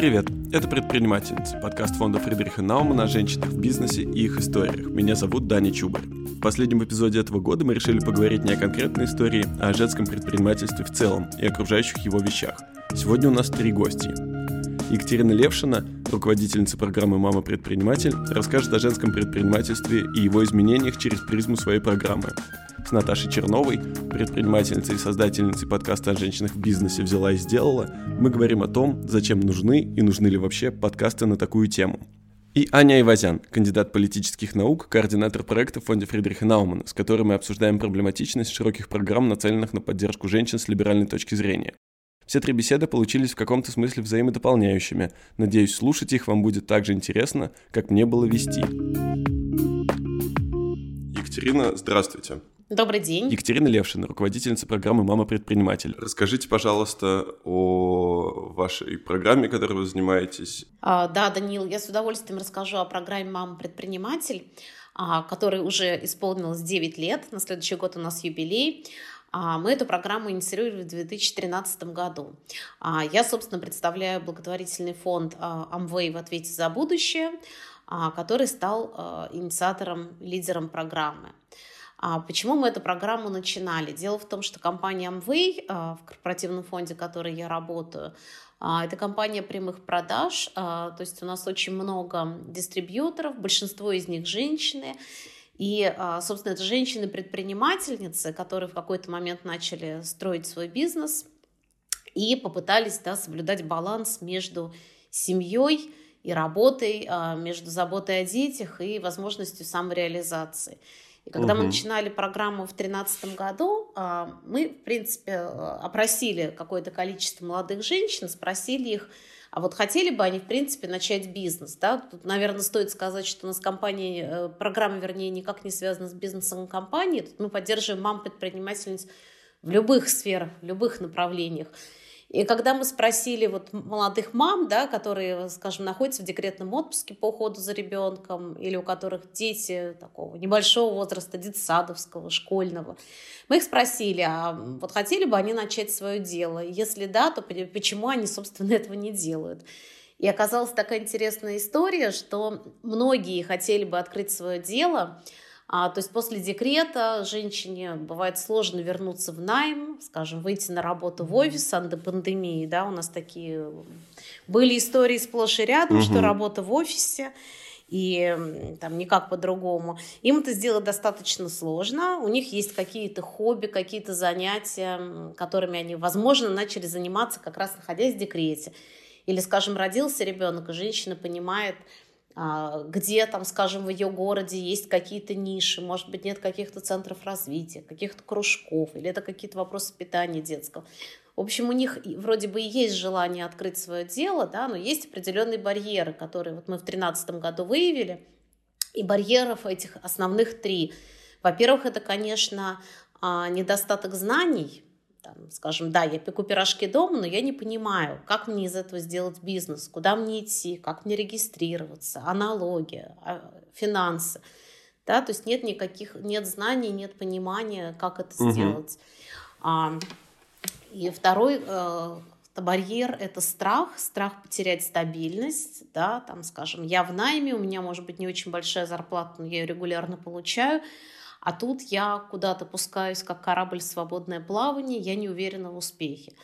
Привет, это «Предпринимательница», подкаст фонда Фридриха Наумана о женщинах в бизнесе и их историях. Меня зовут Даня Чубарь. В последнем эпизоде этого года мы решили поговорить не о конкретной истории, а о женском предпринимательстве в целом и окружающих его вещах. Сегодня у нас три гости. Екатерина Левшина, руководительница программы «Мама-предприниматель», расскажет о женском предпринимательстве и его изменениях через призму своей программы с Наташей Черновой, предпринимательницей и создательницей подкаста о женщинах в бизнесе «Взяла и сделала», мы говорим о том, зачем нужны и нужны ли вообще подкасты на такую тему. И Аня Ивазян, кандидат политических наук, координатор проекта в фонде Фридриха Наумана, с которой мы обсуждаем проблематичность широких программ, нацеленных на поддержку женщин с либеральной точки зрения. Все три беседы получились в каком-то смысле взаимодополняющими. Надеюсь, слушать их вам будет так же интересно, как мне было вести. Екатерина, здравствуйте. Добрый день. Екатерина Левшина, руководительница программы «Мама-предприниматель». Расскажите, пожалуйста, о вашей программе, которой вы занимаетесь. А, да, Данил, я с удовольствием расскажу о программе «Мама-предприниматель», а, которой уже исполнилось 9 лет. На следующий год у нас юбилей. А, мы эту программу инициировали в 2013 году. А, я, собственно, представляю благотворительный фонд Amway в ответе за будущее, который стал инициатором, лидером программы. А почему мы эту программу начинали? Дело в том, что компания Amway, а, в корпоративном фонде, в которой я работаю, а, это компания прямых продаж, то есть у нас очень много дистрибьюторов, большинство из них женщины, и, собственно, это женщины-предпринимательницы, которые в какой-то момент начали строить свой бизнес и попытались да, соблюдать баланс между семьей и работой, между заботой о детях и возможностью самореализации. И когда угу. мы начинали программу в 2013 году, а, мы, в принципе, опросили какое-то количество молодых женщин, спросили их, а вот хотели бы они, в принципе, начать бизнес, да? Тут, наверное, стоит сказать, что у нас компания, э, программа, вернее, никак не связана с бизнесом компании. Тут мы поддерживаем мам-предпринимательниц в любых сферах, в любых направлениях. И когда мы спросили вот молодых мам, да, которые, скажем, находятся в декретном отпуске по уходу за ребенком, или у которых дети такого небольшого возраста, детсадовского, школьного, мы их спросили, а вот хотели бы они начать свое дело? Если да, то почему они, собственно, этого не делают? И оказалась такая интересная история, что многие хотели бы открыть свое дело, то есть после декрета женщине бывает сложно вернуться в найм, скажем, выйти на работу в офис до пандемии, да, у нас такие были истории сплошь и рядом, угу. что работа в офисе и там никак по-другому. Им это сделать достаточно сложно. У них есть какие-то хобби, какие-то занятия, которыми они, возможно, начали заниматься как раз находясь в декрете. Или, скажем, родился ребенок, и женщина понимает, а, где там, скажем, в ее городе есть какие-то ниши, может быть, нет каких-то центров развития, каких-то кружков, или это какие-то вопросы питания детского. В общем, у них вроде бы и есть желание открыть свое дело, да, но есть определенные барьеры, которые вот мы в 2013 году выявили. И барьеров этих основных три. Во-первых, это, конечно, а, недостаток знаний, там, скажем, да, я пеку пирожки дома, но я не понимаю, как мне из этого сделать бизнес, куда мне идти, как мне регистрироваться, аналогия, а, финансы. Да, то есть нет никаких, нет знаний, нет понимания, как это угу. сделать. А, и второй э, барьер – это страх, страх потерять стабильность, да, там, скажем, я в найме, у меня может быть не очень большая зарплата, но я ее регулярно получаю, а тут я куда-то пускаюсь, как корабль в свободное плавание, я не уверена в успехе.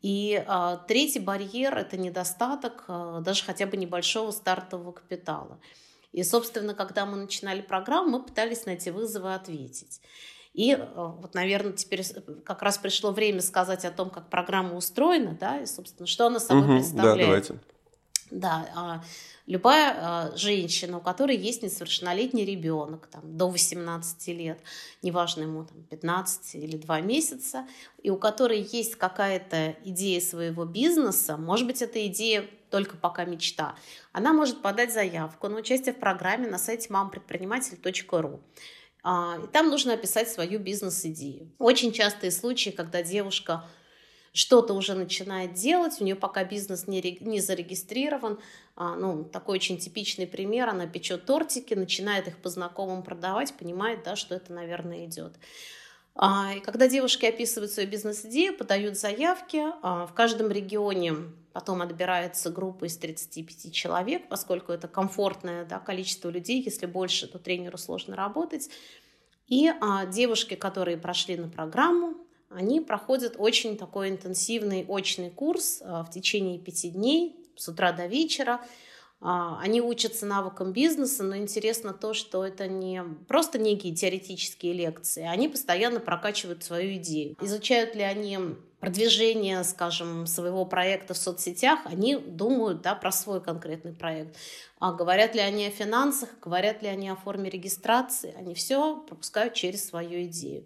И а, третий барьер – это недостаток а, даже хотя бы небольшого стартового капитала. И, собственно, когда мы начинали программу, мы пытались на эти вызовы ответить. И а, вот, наверное, теперь как раз пришло время сказать о том, как программа устроена, да, и, собственно, что она собой угу, представляет. Да, давайте. Да, любая а, женщина, у которой есть несовершеннолетний ребенок, там, до 18 лет, неважно ему там, 15 или 2 месяца, и у которой есть какая-то идея своего бизнеса, может быть, эта идея только пока мечта, она может подать заявку на участие в программе на сайте мампредприниматель.ру. А, и там нужно описать свою бизнес-идею. Очень частые случаи, когда девушка что-то уже начинает делать, у нее пока бизнес не, не зарегистрирован. А, ну, такой очень типичный пример, она печет тортики, начинает их по знакомым продавать, понимает, да, что это, наверное, идет. А, и когда девушки описывают свою бизнес-идею, подают заявки, а, в каждом регионе потом отбирается группа из 35 человек, поскольку это комфортное да, количество людей, если больше, то тренеру сложно работать. И а, девушки, которые прошли на программу, они проходят очень такой интенсивный очный курс а, в течение пяти дней, с утра до вечера. А, они учатся навыкам бизнеса, но интересно то, что это не просто некие теоретические лекции, они постоянно прокачивают свою идею. Изучают ли они продвижение, скажем, своего проекта в соцсетях, они думают да, про свой конкретный проект. А говорят ли они о финансах, говорят ли они о форме регистрации, они все пропускают через свою идею.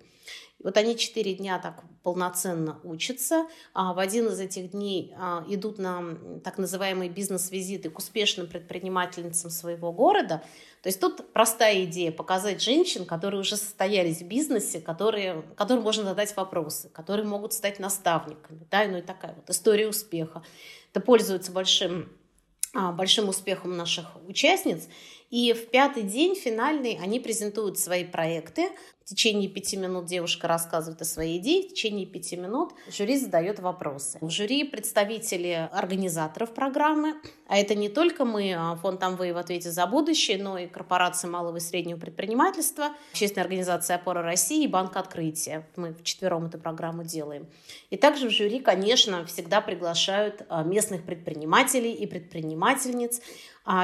Вот они четыре дня так полноценно учатся. А в один из этих дней а, идут на так называемые бизнес-визиты к успешным предпринимательницам своего города. То есть тут простая идея показать женщин, которые уже состоялись в бизнесе, которые, которым можно задать вопросы, которые могут стать наставниками. Да? Ну и такая вот история успеха. Это пользуется большим а, большим успехом наших участниц. И в пятый день, финальный, они презентуют свои проекты. В течение пяти минут девушка рассказывает о своей идее, в течение пяти минут жюри задает вопросы. В жюри представители организаторов программы, а это не только мы, а фонд Амвей в ответе за будущее, но и корпорация малого и среднего предпринимательства, общественная организация «Опора России» и Банк Открытия. Мы в четвером эту программу делаем. И также в жюри, конечно, всегда приглашают а, местных предпринимателей и предпринимательниц,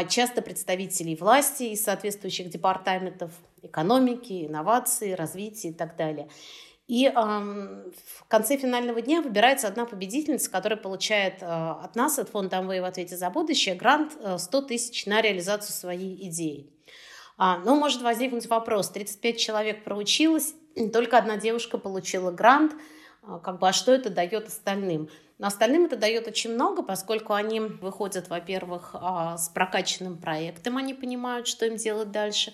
часто представителей власти из соответствующих департаментов экономики, инноваций, развития и так далее. И э, в конце финального дня выбирается одна победительница, которая получает э, от нас, от фонда Амвей в ответе за будущее, грант э, 100 тысяч на реализацию своей идеи. А, ну, может возникнуть вопрос, 35 человек проучилось, только одна девушка получила грант, а, как бы, а что это дает остальным? Но остальным это дает очень много, поскольку они выходят, во-первых, а, с прокачанным проектом, они понимают, что им делать дальше.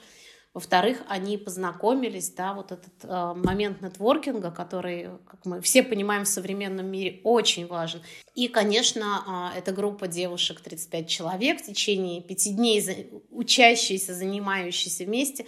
Во-вторых, они познакомились, да, вот этот э, момент нетворкинга, который, как мы все понимаем, в современном мире очень важен. И, конечно, э, эта группа девушек, 35 человек, в течение пяти дней учащиеся, занимающиеся вместе,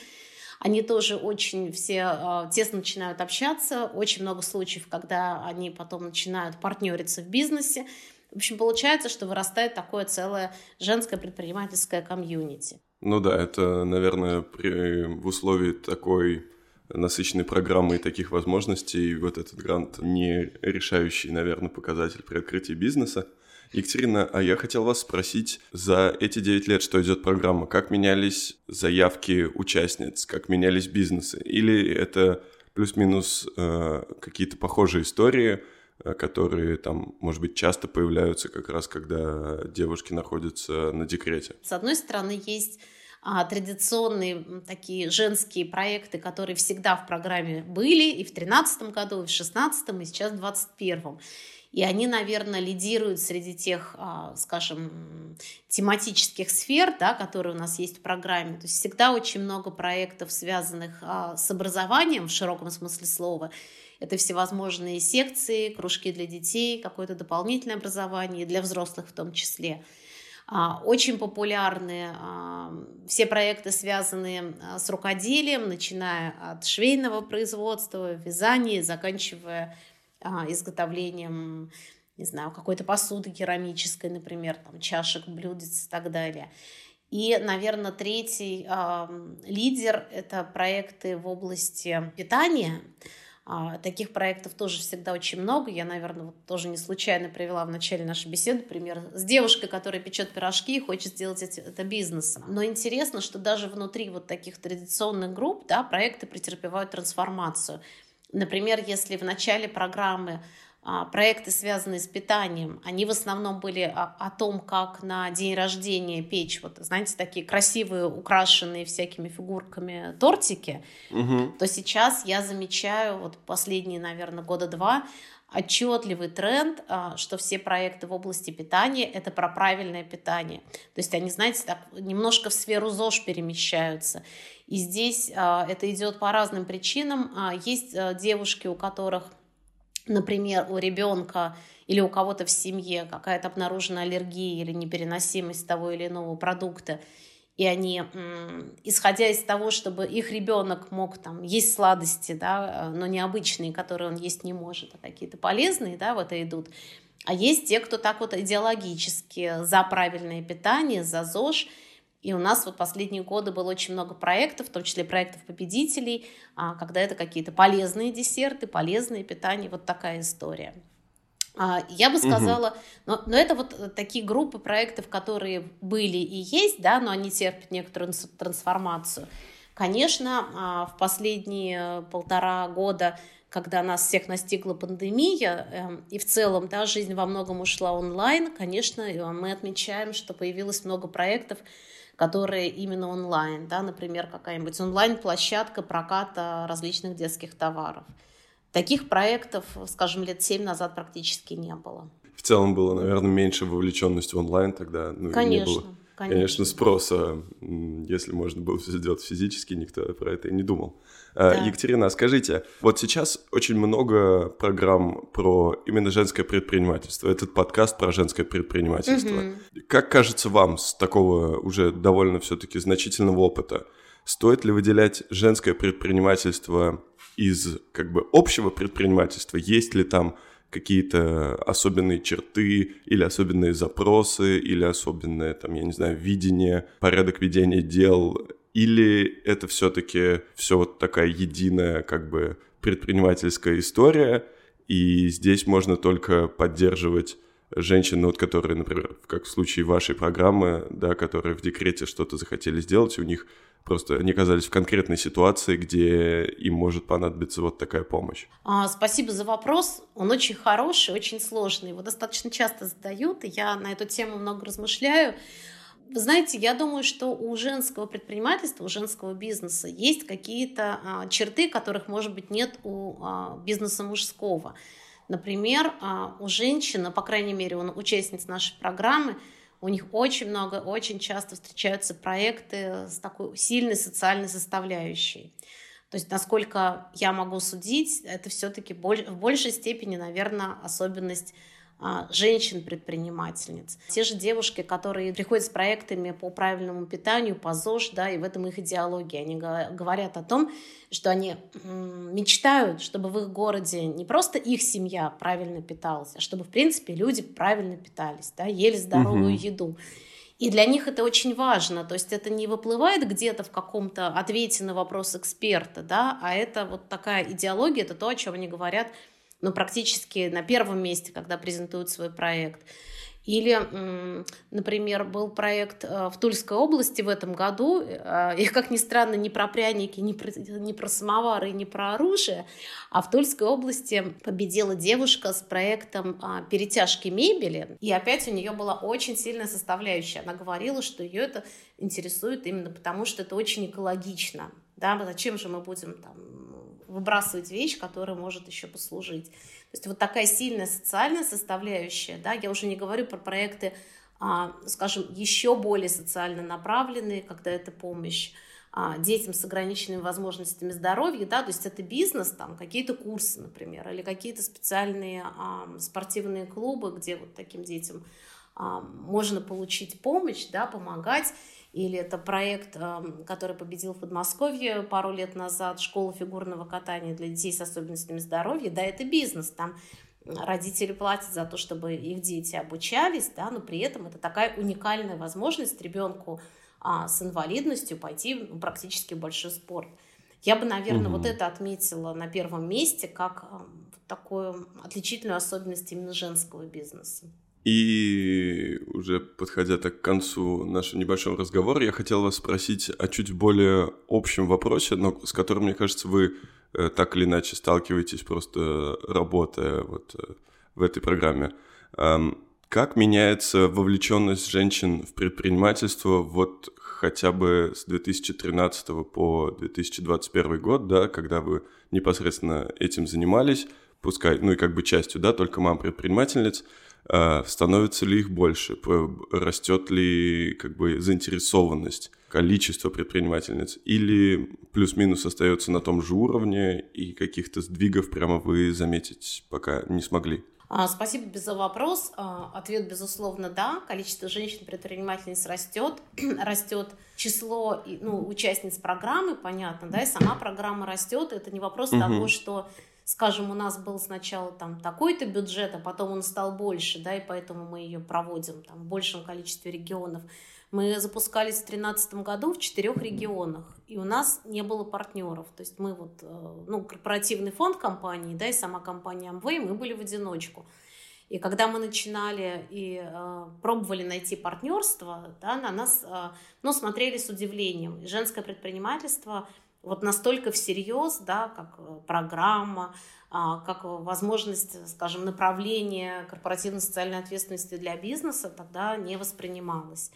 они тоже очень все э, тесно начинают общаться. Очень много случаев, когда они потом начинают партнериться в бизнесе. В общем, получается, что вырастает такое целое женское предпринимательское комьюнити. Ну да, это, наверное, при, в условии такой насыщенной программы и таких возможностей, вот этот грант не решающий, наверное, показатель при открытии бизнеса. Екатерина, а я хотел вас спросить, за эти 9 лет, что идет программа, как менялись заявки участниц, как менялись бизнесы? Или это плюс-минус э, какие-то похожие истории, э, которые там, может быть, часто появляются как раз, когда девушки находятся на декрете? С одной стороны, есть а, традиционные такие женские проекты, которые всегда в программе были и в 2013 году, и в 2016, и сейчас в 2021. И они, наверное, лидируют среди тех, а, скажем, тематических сфер, да, которые у нас есть в программе. То есть всегда очень много проектов, связанных а, с образованием в широком смысле слова. Это всевозможные секции, кружки для детей, какое-то дополнительное образование, для взрослых в том числе. А, очень популярны все проекты, связанные с рукоделием, начиная от швейного производства, вязания, заканчивая изготовлением не знаю, какой-то посуды керамической, например, там, чашек, блюдец и так далее. И, наверное, третий э, лидер – это проекты в области питания. А, таких проектов тоже всегда очень много. Я, наверное, вот тоже не случайно привела в начале нашей беседы пример с девушкой, которая печет пирожки и хочет сделать это бизнесом. Но интересно, что даже внутри вот таких традиционных групп да, проекты претерпевают трансформацию. Например, если в начале программы а, проекты, связанные с питанием, они в основном были о, о том, как на день рождения печь, вот, знаете, такие красивые, украшенные всякими фигурками тортики, угу. то сейчас я замечаю, вот последние, наверное, года два, отчетливый тренд, а, что все проекты в области питания это про правильное питание. То есть они, знаете, так немножко в сферу ЗОЖ перемещаются. И здесь а, это идет по разным причинам. Есть девушки, у которых например, у ребенка или у кого-то в семье какая-то обнаружена аллергия или непереносимость того или иного продукта, и они, исходя из того, чтобы их ребенок мог там есть сладости, да, но необычные, которые он есть не может, а какие-то полезные, да, вот это идут, А есть те, кто так вот идеологически за правильное питание, за ЗОЖ. И у нас вот последние годы было очень много проектов, в том числе проектов победителей, а, когда это какие-то полезные десерты, полезное питание, вот такая история. А, я бы сказала, угу. но, но это вот такие группы проектов, которые были и есть, да, но они терпят некоторую трансформацию. Конечно, а, в последние полтора года, когда нас всех настигла пандемия, эм, и в целом, да, жизнь во многом ушла онлайн, конечно, мы отмечаем, что появилось много проектов, которые именно онлайн, да, например, какая-нибудь онлайн-площадка проката различных детских товаров – Таких проектов, скажем, лет семь назад практически не было. В целом было, наверное, меньше вовлеченности в онлайн тогда. Ну, конечно. Не было, конечно. конечно, спроса. Если можно было все сделать физически, никто про это и не думал. А, да. Екатерина, скажите, вот сейчас очень много программ про именно женское предпринимательство. Этот подкаст про женское предпринимательство. Угу. Как кажется вам с такого уже довольно все-таки значительного опыта, стоит ли выделять женское предпринимательство из как бы общего предпринимательства, есть ли там какие-то особенные черты или особенные запросы или особенное там, я не знаю, видение, порядок ведения дел, или это все-таки все вот такая единая как бы предпринимательская история, и здесь можно только поддерживать женщин, вот, которые, например, как в случае вашей программы, да, которые в декрете что-то захотели сделать, у них Просто они оказались в конкретной ситуации, где им может понадобиться вот такая помощь. А, спасибо за вопрос. Он очень хороший, очень сложный. Его достаточно часто задают, и я на эту тему много размышляю. Вы знаете, я думаю, что у женского предпринимательства, у женского бизнеса есть какие-то а, черты, которых, может быть, нет у а, бизнеса мужского. Например, а, у женщины, по крайней мере, у участниц нашей программы, у них очень много, очень часто встречаются проекты с такой сильной социальной составляющей. То есть, насколько я могу судить, это все-таки в большей степени, наверное, особенность женщин-предпринимательниц. Те же девушки, которые приходят с проектами по правильному питанию, по ЗОЖ, да, и в этом их идеология. Они говорят о том, что они мечтают, чтобы в их городе не просто их семья правильно питалась, а чтобы, в принципе, люди правильно питались, да, ели здоровую угу. еду. И для них это очень важно. То есть это не выплывает где-то в каком-то ответе на вопрос эксперта, да, а это вот такая идеология, это то, о чем они говорят – ну, практически на первом месте, когда презентуют свой проект. Или, например, был проект э, в Тульской области в этом году, э, и, как ни странно, не про пряники, не про, не про самовары, не про оружие, а в Тульской области победила девушка с проектом а, перетяжки мебели, и опять у нее была очень сильная составляющая. Она говорила, что ее это интересует именно потому, что это очень экологично. Да, зачем же мы будем там выбрасывать вещь, которая может еще послужить. То есть вот такая сильная социальная составляющая, да, я уже не говорю про проекты, а, скажем, еще более социально направленные, когда это помощь а, детям с ограниченными возможностями здоровья, да, то есть это бизнес, там какие-то курсы, например, или какие-то специальные а, спортивные клубы, где вот таким детям можно получить помощь, да, помогать или это проект, эм, который победил в Подмосковье пару лет назад, школа фигурного катания для детей с особенностями здоровья, да, это бизнес, там родители платят за то, чтобы их дети обучались, да, но при этом это такая уникальная возможность ребенку а, с инвалидностью пойти ну, практически в большой спорт. Я бы, наверное, угу. вот это отметила на первом месте как а, такую отличительную особенность именно женского бизнеса. И уже подходя так к концу нашего небольшого разговора, я хотел вас спросить о чуть более общем вопросе, но с которым, мне кажется, вы э, так или иначе сталкиваетесь, просто работая вот э, в этой программе. Как меняется вовлеченность женщин в предпринимательство вот хотя бы с 2013 по 2021 год, да, когда вы непосредственно этим занимались, пускай, ну и как бы частью, да, только мам предпринимательниц – становится ли их больше, растет ли как бы заинтересованность, количество предпринимательниц, или плюс-минус остается на том же уровне, и каких-то сдвигов прямо вы заметить пока не смогли? А, спасибо за вопрос. А, ответ, безусловно, да. Количество женщин-предпринимательниц растет. растет число ну, участниц программы, понятно, да, и сама программа растет. Это не вопрос угу. того, что скажем, у нас был сначала там такой-то бюджет, а потом он стал больше, да, и поэтому мы ее проводим там в большем количестве регионов. Мы запускались в 2013 году в четырех регионах, и у нас не было партнеров. То есть мы вот, э, ну, корпоративный фонд компании, да, и сама компания Amway, мы были в одиночку. И когда мы начинали и э, пробовали найти партнерство, да, на нас э, ну, смотрели с удивлением. Женское предпринимательство – вот настолько всерьез, да, как э, программа, а, как возможность, скажем, направления корпоративной социальной ответственности для бизнеса тогда не воспринималось.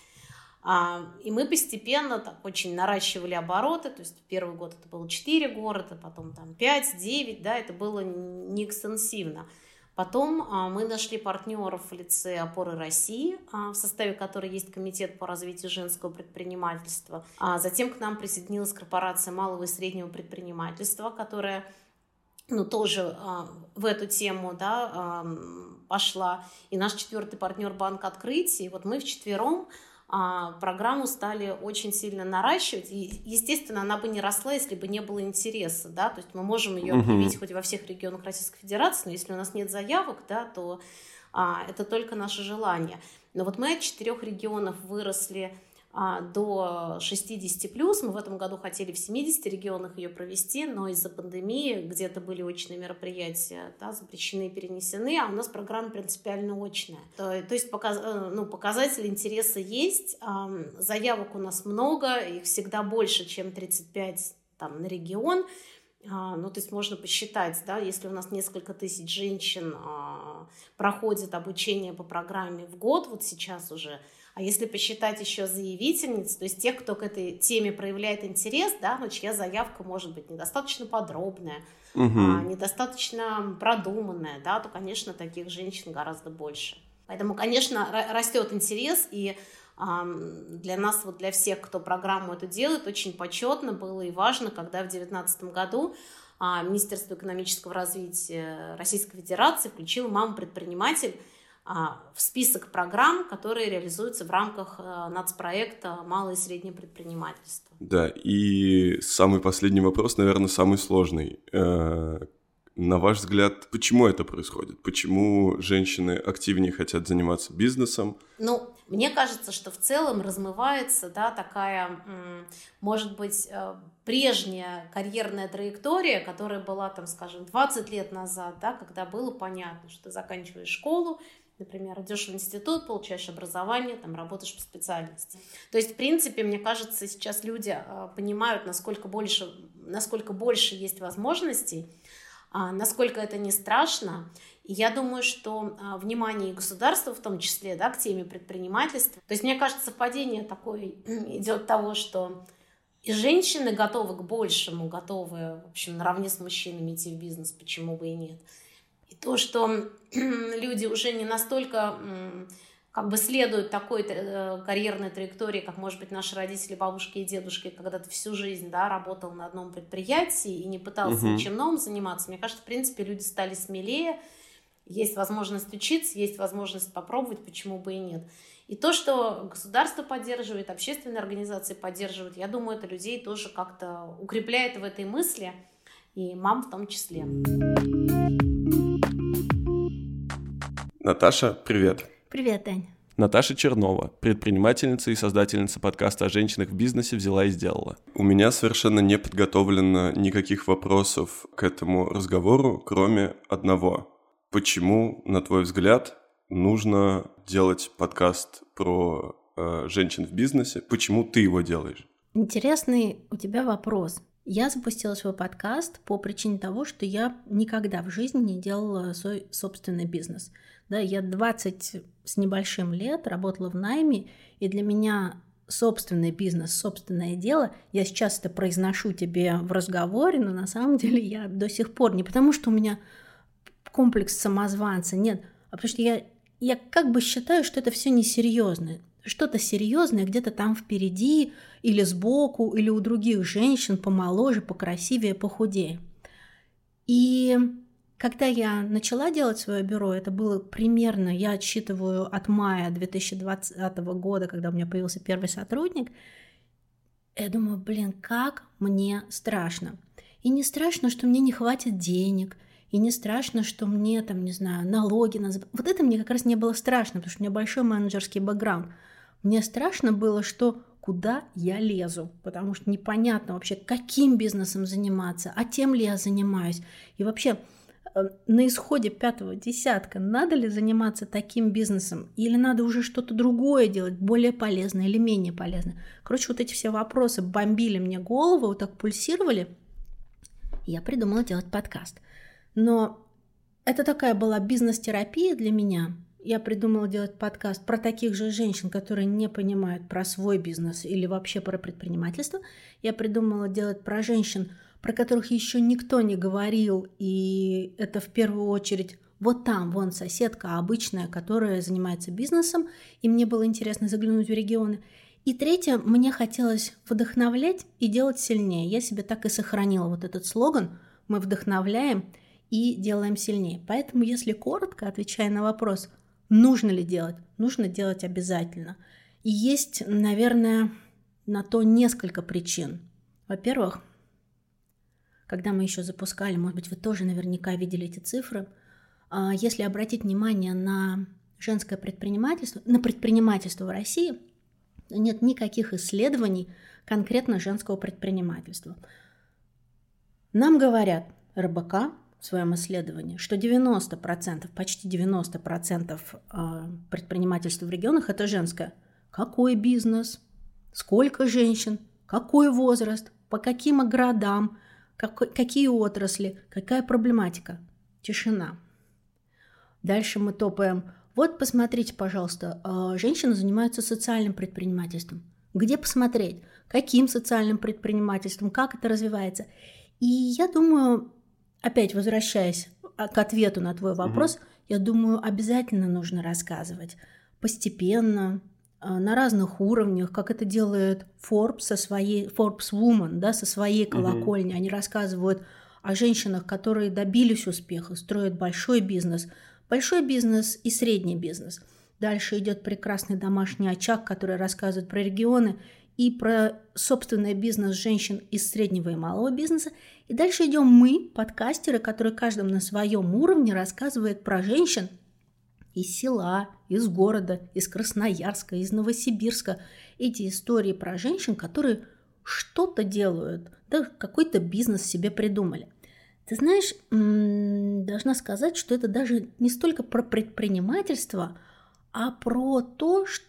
А, и мы постепенно так очень наращивали обороты, то есть первый год это было 4 города, потом там 5, 9, да, это было не экстенсивно. Потом а, мы нашли партнеров в лице «Опоры России», а, в составе которой есть Комитет по развитию женского предпринимательства. А затем к нам присоединилась корпорация малого и среднего предпринимательства, которая ну, тоже в эту тему да, пошла. И наш четвертый партнер Банк Открытий. Вот мы вчетвером программу стали очень сильно наращивать. И, естественно, она бы не росла, если бы не было интереса, да, то есть мы можем ее объявить хоть во всех регионах Российской Федерации, но если у нас нет заявок, да, то а, это только наше желание. Но вот мы от четырех регионов выросли а, до 60 плюс. Мы в этом году хотели в 70 регионах ее провести, но из-за пандемии где-то были очные мероприятия, да, запрещены и перенесены, а у нас программа принципиально очная. То, то есть показ, э, ну, показатель интереса есть, заявок у нас много, их всегда больше, чем 35 там, на регион. А, ну, то есть можно посчитать, да, если у нас несколько тысяч женщин а, проходят обучение по программе в год, вот сейчас уже, а если посчитать еще заявительниц, то есть тех, кто к этой теме проявляет интерес, да, но чья заявка может быть недостаточно подробная, угу. а, недостаточно продуманная, да, то, конечно, таких женщин гораздо больше. Поэтому, конечно, растет интерес, и а, для нас, вот для всех, кто программу эту делает, очень почетно было и важно, когда в 2019 году а, Министерство экономического развития Российской Федерации включило «Мама-предприниматель» А, в список программ, которые реализуются в рамках э, нацпроекта «Малое и среднее предпринимательство». Да, и самый последний вопрос, наверное, самый сложный. Э, на ваш взгляд, почему это происходит? Почему женщины активнее хотят заниматься бизнесом? Ну, мне кажется, что в целом размывается да, такая, может быть, э, прежняя карьерная траектория, которая была, там, скажем, 20 лет назад, да, когда было понятно, что ты заканчиваешь школу, Например, идешь в институт, получаешь образование, там работаешь по специальности. То есть, в принципе, мне кажется, сейчас люди а, понимают, насколько больше, насколько больше есть возможностей, а, насколько это не страшно. И я думаю, что а, внимание государства, в том числе, да, к теме предпринимательства. То есть, мне кажется, совпадение такое идет того, что и женщины готовы к большему, готовы, в общем, наравне с мужчинами идти в бизнес, почему бы и нет. То, что люди уже не настолько как бы следуют такой э, карьерной траектории, как, может быть, наши родители, бабушки и дедушки, когда ты всю жизнь, да, работал на одном предприятии и не пытался угу. ничем новым заниматься. Мне кажется, в принципе, люди стали смелее, есть возможность учиться, есть возможность попробовать, почему бы и нет. И то, что государство поддерживает, общественные организации поддерживают, я думаю, это людей тоже как-то укрепляет в этой мысли, и мам в том числе. Наташа, привет. Привет, Дань. Наташа Чернова, предпринимательница и создательница подкаста о женщинах в бизнесе «Взяла и сделала». У меня совершенно не подготовлено никаких вопросов к этому разговору, кроме одного. Почему, на твой взгляд, нужно делать подкаст про э, женщин в бизнесе? Почему ты его делаешь? Интересный у тебя вопрос. Я запустила свой подкаст по причине того, что я никогда в жизни не делала свой собственный бизнес. Да, я 20 с небольшим лет работала в найме, и для меня собственный бизнес, собственное дело, я сейчас это произношу тебе в разговоре, но на самом деле я до сих пор не потому, что у меня комплекс самозванца, нет, а потому что я, я как бы считаю, что это все несерьезно. Что-то серьезное где-то там впереди, или сбоку, или у других женщин помоложе, покрасивее, похудее. И когда я начала делать свое бюро, это было примерно, я отсчитываю от мая 2020 года, когда у меня появился первый сотрудник, я думаю, блин, как мне страшно. И не страшно, что мне не хватит денег, И не страшно, что мне там, не знаю, налоги называют. Вот это мне как раз не было страшно, потому что у меня большой менеджерский бэкграунд. Мне страшно было, что куда я лезу, потому что непонятно вообще, каким бизнесом заниматься, а тем ли я занимаюсь. И вообще, на исходе пятого десятка надо ли заниматься таким бизнесом или надо уже что-то другое делать, более полезное или менее полезное. Короче, вот эти все вопросы бомбили мне голову, вот так пульсировали. Я придумала делать подкаст. Но это такая была бизнес-терапия для меня – я придумала делать подкаст про таких же женщин, которые не понимают про свой бизнес или вообще про предпринимательство. Я придумала делать про женщин, про которых еще никто не говорил, и это в первую очередь вот там, вон соседка обычная, которая занимается бизнесом, и мне было интересно заглянуть в регионы. И третье, мне хотелось вдохновлять и делать сильнее. Я себе так и сохранила вот этот слоган «Мы вдохновляем и делаем сильнее». Поэтому, если коротко, отвечая на вопрос – Нужно ли делать? Нужно делать обязательно. И есть, наверное, на то несколько причин. Во-первых, когда мы еще запускали, может быть, вы тоже наверняка видели эти цифры, а, если обратить внимание на женское предпринимательство, на предпринимательство в России, нет никаких исследований конкретно женского предпринимательства. Нам говорят, РБК в своем исследовании, что 90%, почти 90% а, предпринимательства в регионах – это женское. Какой бизнес? Сколько женщин? Какой возраст? По каким городам? Как, какие отрасли? Какая проблематика? Тишина. Дальше мы топаем. Вот посмотрите, пожалуйста, а, женщины занимаются социальным предпринимательством. Где посмотреть? Каким социальным предпринимательством? Как это развивается? И я думаю, опять возвращаясь а, к ответу на твой вопрос, угу. я думаю, обязательно нужно рассказывать постепенно, на разных уровнях, как это делает Forbes со своей Forbes Woman, да, со своей колокольни. Угу. Они рассказывают о женщинах, которые добились успеха, строят большой бизнес, большой бизнес и средний бизнес. Дальше идет прекрасный домашний очаг, который рассказывает про регионы и про собственный бизнес женщин из среднего и малого бизнеса. И дальше идем мы, подкастеры, которые каждым на своем уровне рассказывает про женщин из села, из города, из Красноярска, из Новосибирска. Эти истории про женщин, которые что-то делают, да, какой-то бизнес себе придумали. Ты знаешь, должна сказать, что это даже не столько про предпринимательство, а про то, что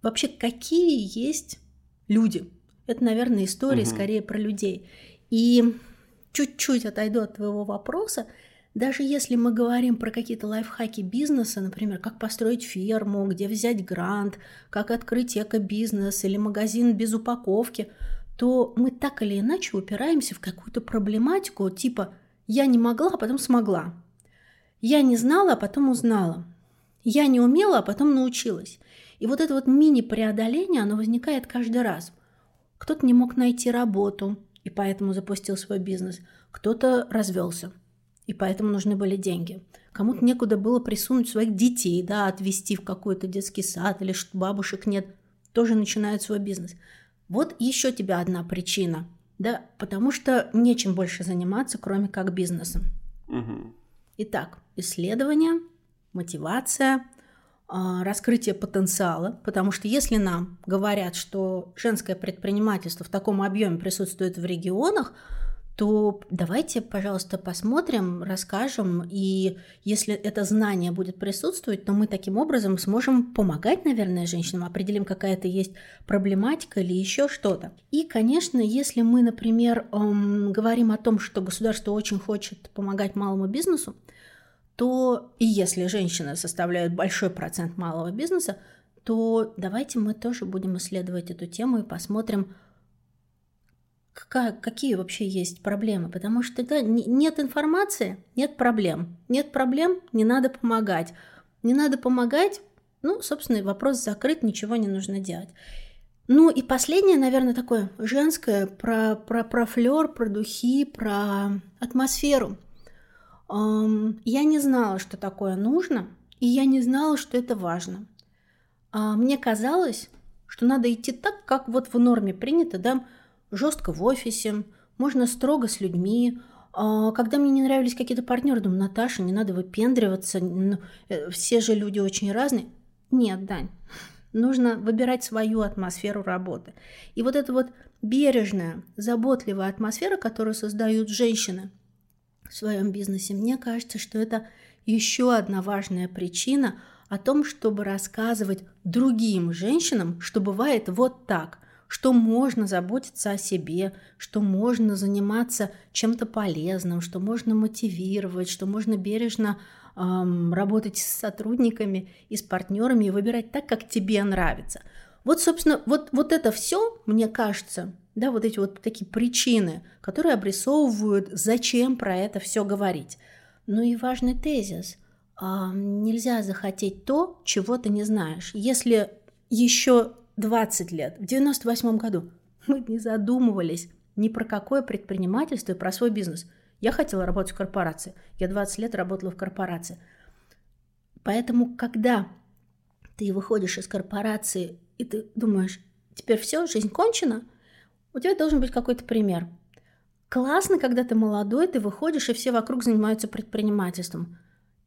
вообще какие есть люди. Это, наверное, история угу. скорее про людей. И чуть-чуть отойду от твоего вопроса. Даже если мы говорим про какие-то лайфхаки бизнеса, например, как построить ферму, где взять грант, как открыть эко-бизнес или магазин без упаковки, то мы так или иначе упираемся в какую-то проблематику типа «я не могла, а потом смогла», «я не знала, а потом узнала», «я не умела, а потом научилась». И вот это вот мини-преодоление, оно возникает каждый раз. Кто-то не мог найти работу, и поэтому запустил свой бизнес. Кто-то развелся, и поэтому нужны были деньги. Кому-то некуда было присунуть своих детей, да, отвезти в какой-то детский сад, или что бабушек нет, тоже начинают свой бизнес. Вот еще тебе одна причина, да, потому что нечем больше заниматься, кроме как бизнесом. Угу. Итак, исследование, мотивация – а, раскрытие потенциала, потому что если нам говорят, что женское предпринимательство в таком объеме присутствует в регионах, то давайте, пожалуйста, посмотрим, расскажем, и если это знание будет присутствовать, то мы таким образом сможем помогать, наверное, женщинам, определим, какая-то есть проблематика или еще что-то. И, конечно, если мы, например, эм, говорим о том, что государство очень хочет помогать малому бизнесу, то и если женщины составляют большой процент малого бизнеса, то давайте мы тоже будем исследовать эту тему и посмотрим, какая, какие вообще есть проблемы. Потому что да, нет информации, нет проблем. Нет проблем, не надо помогать. Не надо помогать, ну, собственно, вопрос закрыт, ничего не нужно делать. Ну и последнее, наверное, такое женское про, про, про флер, про духи, про атмосферу. Я не знала, что такое нужно, и я не знала, что это важно. А, мне казалось, что надо идти так, как вот в норме принято, да, жестко в офисе, можно строго с людьми, А, когда мне не нравились какие-то партнеры, думаю, Наташа, не надо выпендриваться, э, все же люди очень разные. Нет, Дань, нужно выбирать свою атмосферу работы. И вот эта вот бережная, заботливая атмосфера, которую создают женщины в своем бизнесе, мне кажется, что это еще одна важная причина о том, чтобы рассказывать другим женщинам, что бывает вот так – что можно заботиться о себе, что можно заниматься чем-то полезным, что можно мотивировать, что можно бережно эм, работать с сотрудниками и с партнерами и выбирать так, как тебе нравится. Вот, собственно, вот, вот это все, мне кажется, да, вот эти вот такие причины, которые обрисовывают, зачем про это все говорить. Ну и важный тезис. А, нельзя захотеть то, чего ты не знаешь. Если еще 20 лет, в 98 году, мы не задумывались ни про какое предпринимательство и про свой бизнес. Я хотела работать в корпорации. Я 20 лет работала в корпорации. Поэтому, когда ты выходишь из корпорации и ты думаешь, теперь все, жизнь кончена, у тебя должен быть какой-то пример. Классно, когда ты молодой, ты выходишь, и все вокруг занимаются предпринимательством.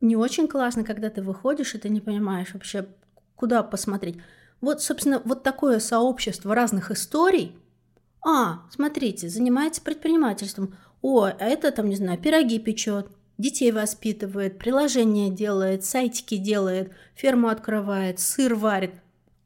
Не очень классно, когда ты выходишь, и ты не понимаешь вообще, куда посмотреть. Вот, собственно, вот такое сообщество разных историй. А, смотрите, занимается предпринимательством. О, а это там, не знаю, пироги печет, детей воспитывает, приложения делает, сайтики делает, ферму открывает, сыр варит.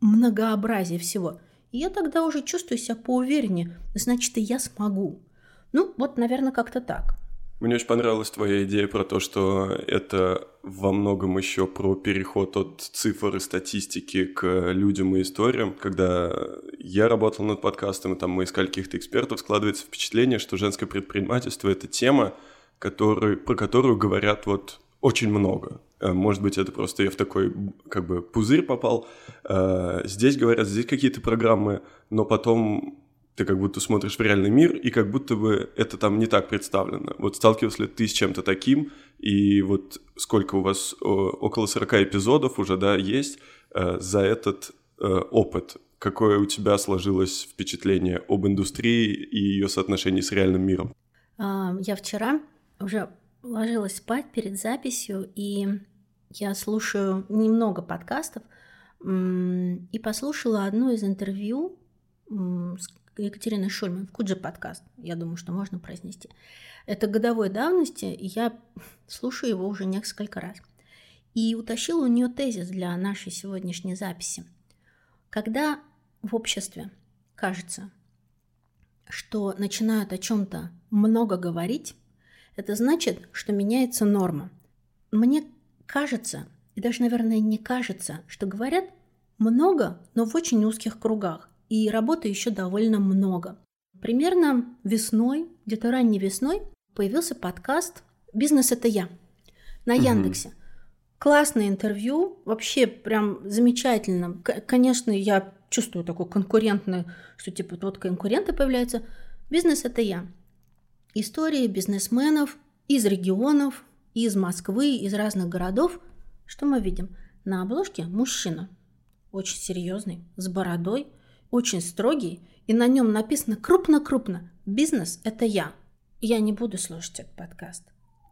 Многообразие всего. И я тогда уже чувствую себя поувереннее. Значит, и я смогу. Ну, вот, наверное, как-то так. Мне очень понравилась твоя идея про то, что это во многом еще про переход от цифр и статистики к людям и историям. Когда я работал над подкастом, и там мы искали каких-то экспертов, складывается впечатление, что женское предпринимательство — это тема, который, про которую говорят вот очень много. Э, может быть, это просто я в такой как бы пузырь попал. Э, здесь говорят, здесь какие-то программы, но потом ты как будто смотришь в реальный мир, и как будто бы это там не так представлено. Вот сталкивался ли ты с чем-то таким, и вот сколько у вас, около 40 эпизодов уже, да, есть э, за этот э, опыт? Какое у тебя сложилось впечатление об индустрии и ее соотношении с реальным миром? А, я вчера уже ложилась спать перед записью, и я слушаю немного подкастов, и послушала одно из интервью с Екатерины Шульман в Куджи подкаст. Я думаю, что можно произнести. Это годовой давности, и я слушаю его уже несколько раз. И утащила у нее тезис для нашей сегодняшней записи. Когда в обществе кажется, что начинают о чем-то много говорить, это значит, что меняется норма. Мне кажется, и даже, наверное, не кажется, что говорят много, но в очень узких кругах и работы еще довольно много. Примерно весной, где-то ранней весной, появился подкаст «Бизнес – это я» на Яндексе. Классное интервью, вообще прям замечательно. Конечно, я чувствую такое конкурентное, что типа вот конкуренты появляются. Бизнес – это я. Истории бизнесменов из регионов, из Москвы, из разных городов. Что мы видим? На обложке мужчина, очень серьезный, с бородой, очень строгий, и на нем написано крупно-крупно «Бизнес – это я». Я не буду слушать этот подкаст.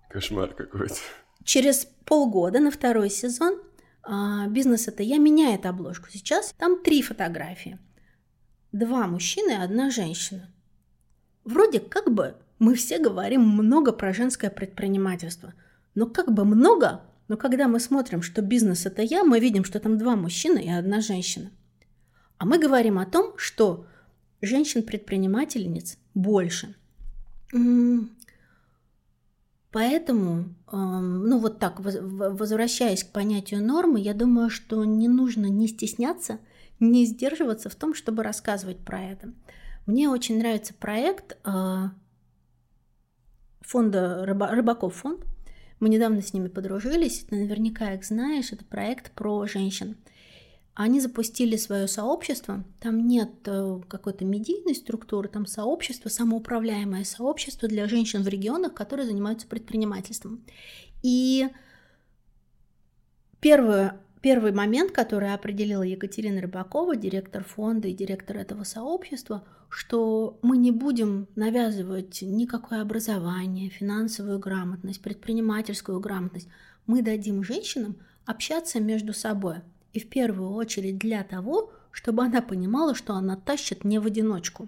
Кошмар какой-то. Через полгода на второй сезон а, «Бизнес – это я» меняет обложку. Сейчас там три фотографии. Два мужчины и одна женщина. Вроде как бы мы все говорим много про женское предпринимательство. Но как бы много, но когда мы смотрим, что бизнес – это я, мы видим, что там два мужчины и одна женщина – а мы говорим о том, что женщин-предпринимательниц больше. Поэтому, ну вот так, возвращаясь к понятию нормы, я думаю, что не нужно не стесняться, не сдерживаться в том, чтобы рассказывать про это. Мне очень нравится проект а, фонда Рыбаков фонд. Мы недавно с ними подружились, ты наверняка их знаешь. Это проект про женщин. Они запустили свое сообщество, там нет э, какой-то медийной структуры, там сообщество, самоуправляемое сообщество для женщин в регионах, которые занимаются предпринимательством. И первое, первый момент, который определила Екатерина Рыбакова, директор фонда и директор этого сообщества, что мы не будем навязывать никакое образование, финансовую грамотность, предпринимательскую грамотность. Мы дадим женщинам общаться между собой. И в первую очередь для того, чтобы она понимала, что она тащит не в одиночку.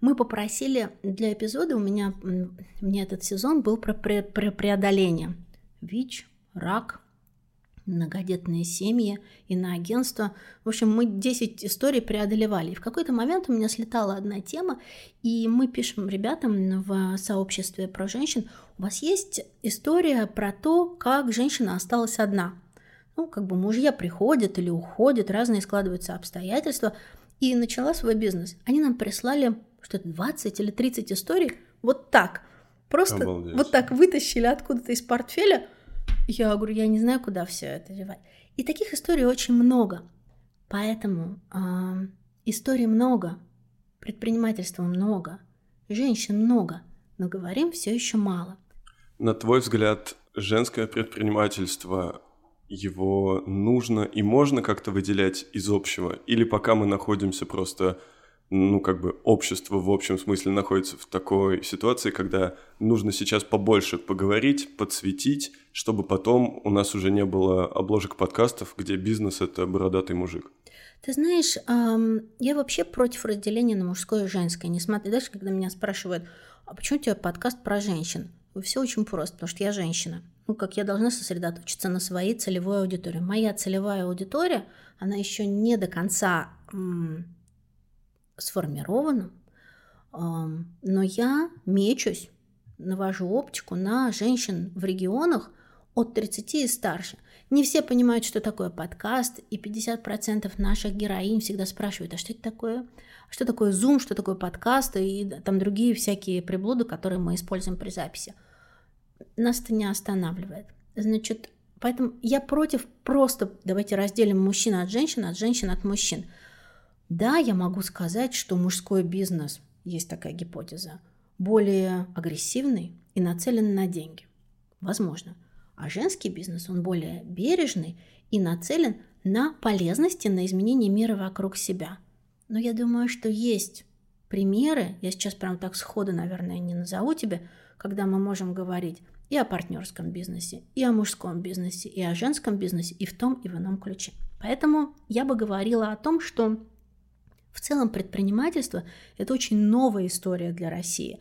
Мы попросили для эпизода, у меня, мне этот сезон был про, про, про преодоление. ВИЧ, рак, многодетные семьи, и на агентство. В общем, мы 10 историй преодолевали. И в какой-то момент у меня слетала одна тема, и мы пишем ребятам в сообществе про женщин, у вас есть история про то, как женщина осталась одна. Ну, как бы мужья приходят или уходят, разные складываются обстоятельства, и начала свой бизнес. Они нам прислали что-то 20 или 30 историй вот так. Просто Обалдеть. вот так вытащили откуда-то из портфеля – я говорю, я не знаю, куда все это девать. И таких историй очень много. Поэтому э, историй много, предпринимательства много, женщин много, но говорим все еще мало. На твой взгляд, женское предпринимательство его нужно и можно как-то выделять из общего? Или пока мы находимся просто ну, как бы общество в общем смысле находится в такой ситуации, когда нужно сейчас побольше поговорить, подсветить, чтобы потом у нас уже не было обложек подкастов, где бизнес — это бородатый мужик. Ты знаешь, я вообще против разделения на мужское и женское. Несмотря даже, когда меня спрашивают, а почему у тебя подкаст про женщин? Все очень просто, потому что я женщина. Ну, как я должна сосредоточиться на своей целевой аудитории. Моя целевая аудитория, она еще не до конца сформированным, но я мечусь, навожу оптику на женщин в регионах от 30 и старше. Не все понимают, что такое подкаст, и 50% наших героинь всегда спрашивают, а что это такое? Что такое Zoom, что такое подкаст и там другие всякие приблуды, которые мы используем при записи. Нас это не останавливает. Значит, поэтому я против просто давайте разделим мужчин от женщин, от женщин от мужчин – да, я могу сказать, что мужской бизнес, есть такая гипотеза, более агрессивный и нацелен на деньги. Возможно. А женский бизнес, он более бережный и нацелен на полезности, на изменение мира вокруг себя. Но я думаю, что есть примеры, я сейчас прям так сходу, наверное, не назову тебе, когда мы можем говорить и о партнерском бизнесе, и о мужском бизнесе, и о женском бизнесе, и в том, и в ином ключе. Поэтому я бы говорила о том, что в целом предпринимательство – это очень новая история для России.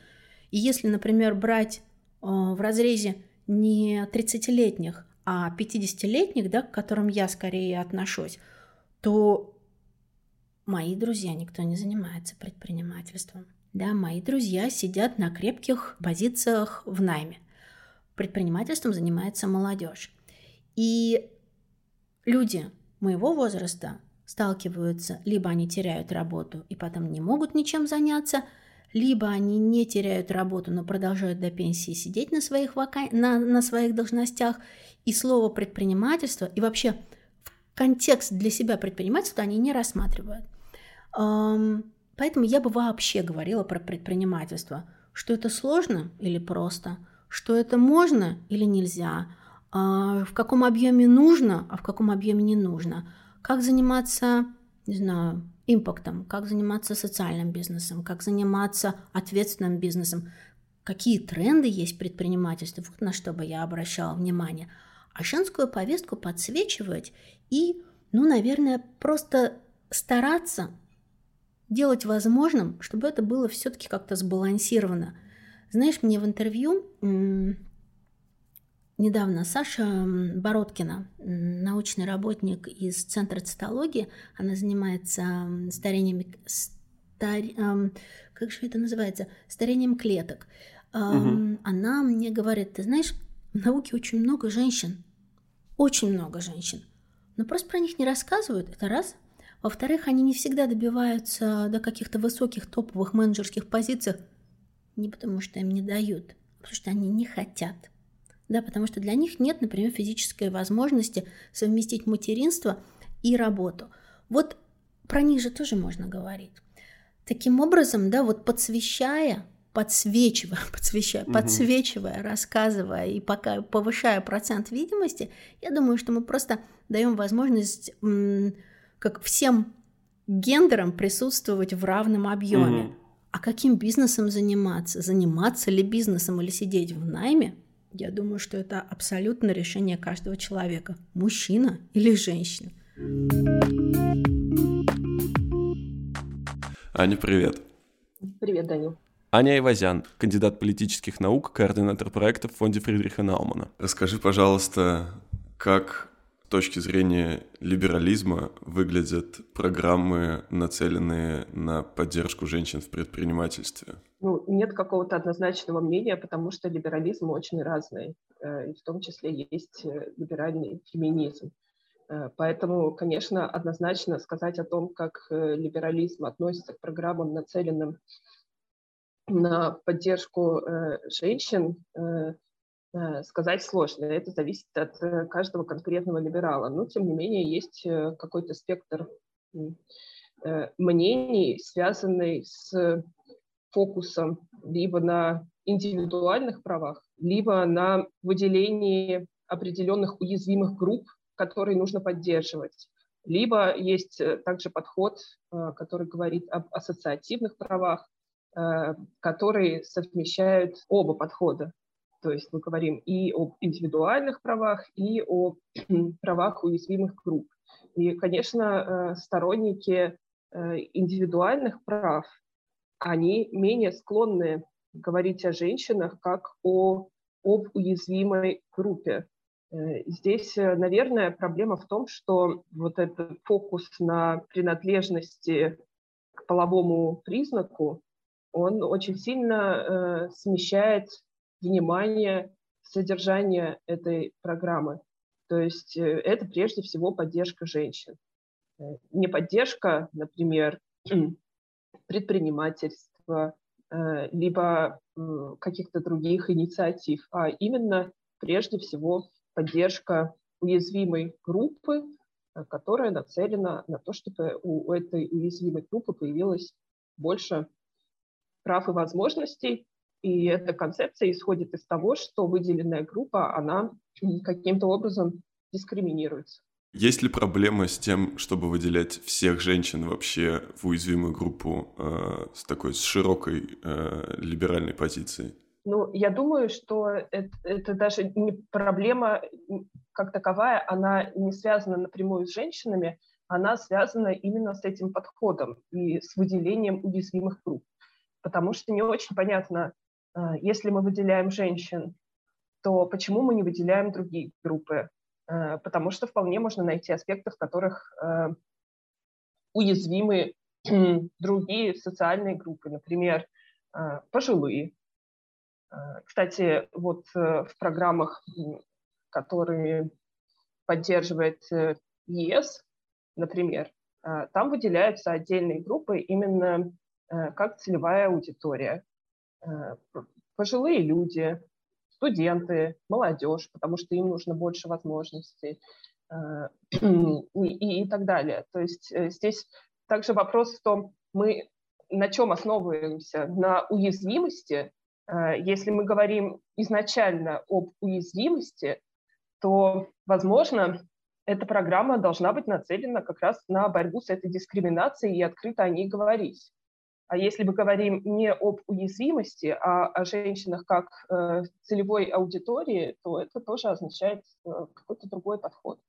И если, например, брать э, в разрезе не 30-летних, а 50-летних, да, к которым я скорее отношусь, то мои друзья, никто не занимается предпринимательством. Да, мои друзья сидят на крепких позициях в найме. Предпринимательством занимается молодежь. И люди моего возраста сталкиваются, либо они теряют работу и потом не могут ничем заняться, либо они не теряют работу, но продолжают до пенсии сидеть на своих, вака... на, на своих должностях, и слово предпринимательство, и вообще контекст для себя предпринимательства они не рассматривают. Поэтому я бы вообще говорила про предпринимательство, что это сложно или просто, что это можно или нельзя, а, в каком объеме нужно, а в каком объеме не нужно – как заниматься, не знаю, импактом, как заниматься социальным бизнесом, как заниматься ответственным бизнесом, какие тренды есть в предпринимательстве, вот на что бы я обращала внимание. А женскую повестку подсвечивать и, ну, наверное, просто стараться делать возможным, чтобы это было все-таки как-то сбалансировано. Знаешь, мне в интервью недавно Саша Бородкина, научный работник из Центра цитологии, она занимается старением, стар, как же это называется, старением клеток. Угу. Она мне говорит, ты знаешь, в науке очень много женщин, очень много женщин, но просто про них не рассказывают, это раз. Во-вторых, они не всегда добиваются до каких-то высоких топовых менеджерских позиций, не потому что им не дают, а потому что они не хотят да, потому что для них нет, например, физической возможности совместить материнство и работу. Вот про них же тоже можно говорить. Таким образом, да, вот подсвещая подсвечивая, подсвечивая, угу. подсвечивая, рассказывая и пока повышая процент видимости, я думаю, что мы просто даем возможность как всем гендерам присутствовать в равном объеме. Угу. А каким бизнесом заниматься? Заниматься ли бизнесом или сидеть в найме? Я думаю, что это абсолютно решение каждого человека, мужчина или женщина. Аня, привет. Привет, Данил. Аня Ивазян, кандидат политических наук, координатор проекта в фонде Фридриха Наумана. Расскажи, пожалуйста, как точки зрения либерализма выглядят программы, нацеленные на поддержку женщин в предпринимательстве? Ну, нет какого-то однозначного мнения, потому что либерализм очень разный. Э, и в том числе есть э, либеральный феминизм. Э, поэтому, конечно, однозначно сказать о том, как либерализм относится к программам, нацеленным на поддержку женщин сказать сложно. Это зависит от каждого конкретного либерала. Но, тем не менее, есть какой-то спектр мнений, связанный с фокусом либо на индивидуальных правах, либо на выделении определенных уязвимых групп, которые нужно поддерживать. Либо есть также подход, который говорит об ассоциативных правах, Э, которые совмещают оба подхода. То есть мы говорим и об индивидуальных правах, и о правах уязвимых групп. И, конечно, э, сторонники э, индивидуальных прав, они менее склонны говорить о женщинах как о, об уязвимой группе. Здесь, наверное, проблема в том, что вот этот фокус на принадлежности к половому признаку, он очень сильно э, смещает внимание содержания этой программы. То есть э, это прежде всего поддержка женщин. Э, не поддержка, например, предпринимательства, э, либо каких-то других инициатив, а именно прежде всего поддержка уязвимой группы, которая нацелена на то, чтобы у этой уязвимой группы появилось больше прав и возможностей. И эта концепция исходит из того, что выделенная группа, она каким-то образом дискриминируется. Есть ли проблема с тем, чтобы выделять всех женщин вообще в уязвимую группу э, с такой с широкой э, либеральной позицией? Ну, я думаю, что это, это даже не проблема как таковая, она не связана напрямую с женщинами, она связана именно с этим подходом и с выделением уязвимых групп потому что не очень понятно, если мы выделяем женщин, то почему мы не выделяем другие группы? Э, потому что вполне можно найти аспекты, в которых э, уязвимы другие социальные группы, например, пожилые. Кстати, вот в программах, которые поддерживает ЕС, например, там выделяются отдельные группы именно Э, как целевая аудитория. Э, пожилые люди, студенты, молодежь, потому что им нужно больше возможностей э, и, и так далее. То есть здесь также вопрос в том, мы на чем основываемся? На уязвимости. Если мы говорим изначально об уязвимости, то, возможно, эта программа должна быть нацелена как раз на борьбу с этой дискриминацией и открыто о ней говорить. А если мы говорим не об уязвимости, а о женщинах как э, целевой аудитории, то это тоже означает э, какой-то другой подход,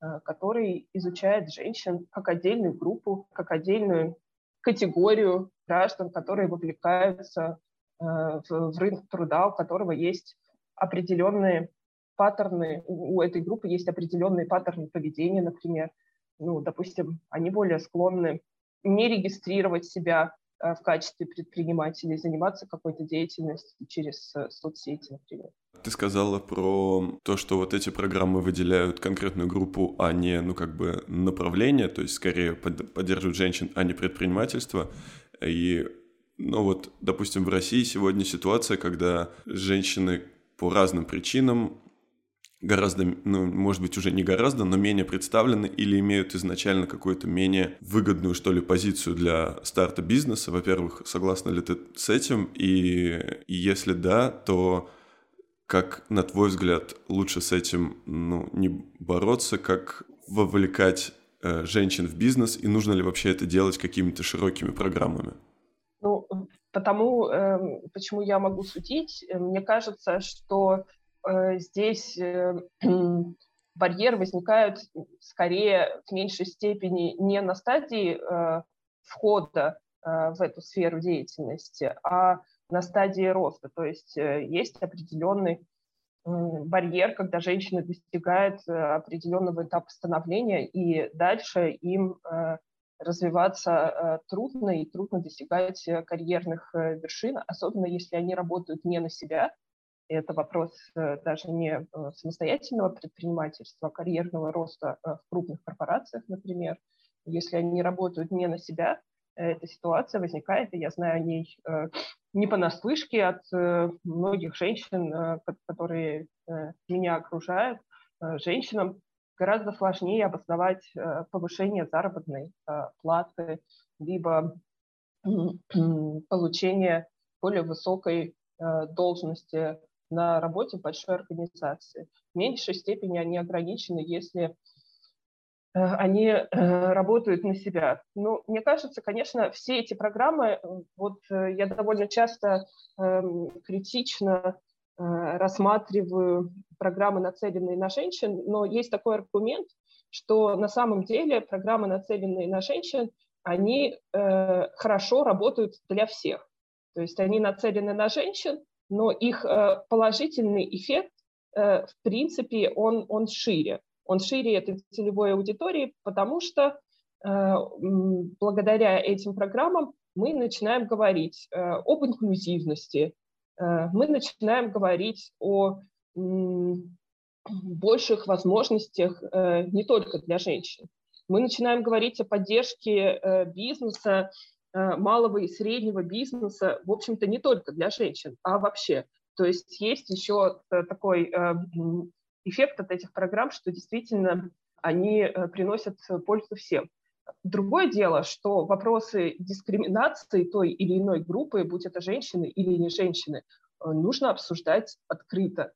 э, который изучает женщин как отдельную группу, как отдельную категорию граждан, которые вовлекаются в, рынок труда, у которого есть определенные паттерны, у этой группы есть определенные паттерны поведения, например. Ну, допустим, они более склонны не регистрировать себя в качестве предпринимателей, заниматься какой-то деятельностью через э, соцсети, например. Ты сказала про то, что вот эти программы выделяют конкретную группу, а не, ну, как бы направление, то есть скорее под, поддерживают женщин, а не предпринимательство. И, ну, вот, допустим, в России сегодня ситуация, когда женщины по разным причинам гораздо, ну, может быть, уже не гораздо, но менее представлены или имеют изначально какую-то менее выгодную, что ли, позицию для старта бизнеса? Во-первых, согласна ли ты с этим? И, и если да, то как, на твой взгляд, лучше с этим ну, не бороться, как вовлекать э, женщин в бизнес, и нужно ли вообще это делать какими-то широкими программами? Ну, потому, э, почему я могу судить, э, мне кажется, что здесь э, барьеры возникают скорее в меньшей степени не на стадии э, входа э, в эту сферу деятельности, а на стадии роста. То есть э, есть определенный барьер, когда женщины достигают э, определенного этапа становления, и дальше им э, развиваться трудно, и трудно достигать карьерных вершин, особенно если они работают не на себя. Это вопрос даже не самостоятельного предпринимательства, а карьерного роста в крупных корпорациях, например. Если они работают не на себя, эта ситуация возникает, и я знаю о ней э, не понаслышке от э, многих женщин, э, которые меня окружают. Женщинам гораздо сложнее обосновать повышение заработной платы, либо получение более высокой должности на работе большой организации. В меньшей степени они ограничены, если Э, они э, работают на себя. Ну, мне кажется, конечно, все эти программы, э, вот я довольно часто эм, критично рассматриваю программы, нацеленные на женщин, но есть такой аргумент, что на самом деле программы, нацеленные на женщин, они хорошо работают для всех. То есть они нацелены на женщин, но их положительный эффект, в принципе, он, он шире он шире этой целевой аудитории, потому что э, благодаря этим программам мы начинаем говорить э, об инклюзивности, э, мы начинаем говорить о больших возможностях не только для женщин. Мы начинаем говорить о поддержке бизнеса, малого и среднего бизнеса, в общем-то, не только для женщин, а вообще. То есть есть еще такой эффект от этих программ, что действительно они э, приносят пользу всем. Другое дело, что вопросы дискриминации той или иной группы, будь это женщины или не женщины, э, нужно обсуждать открыто.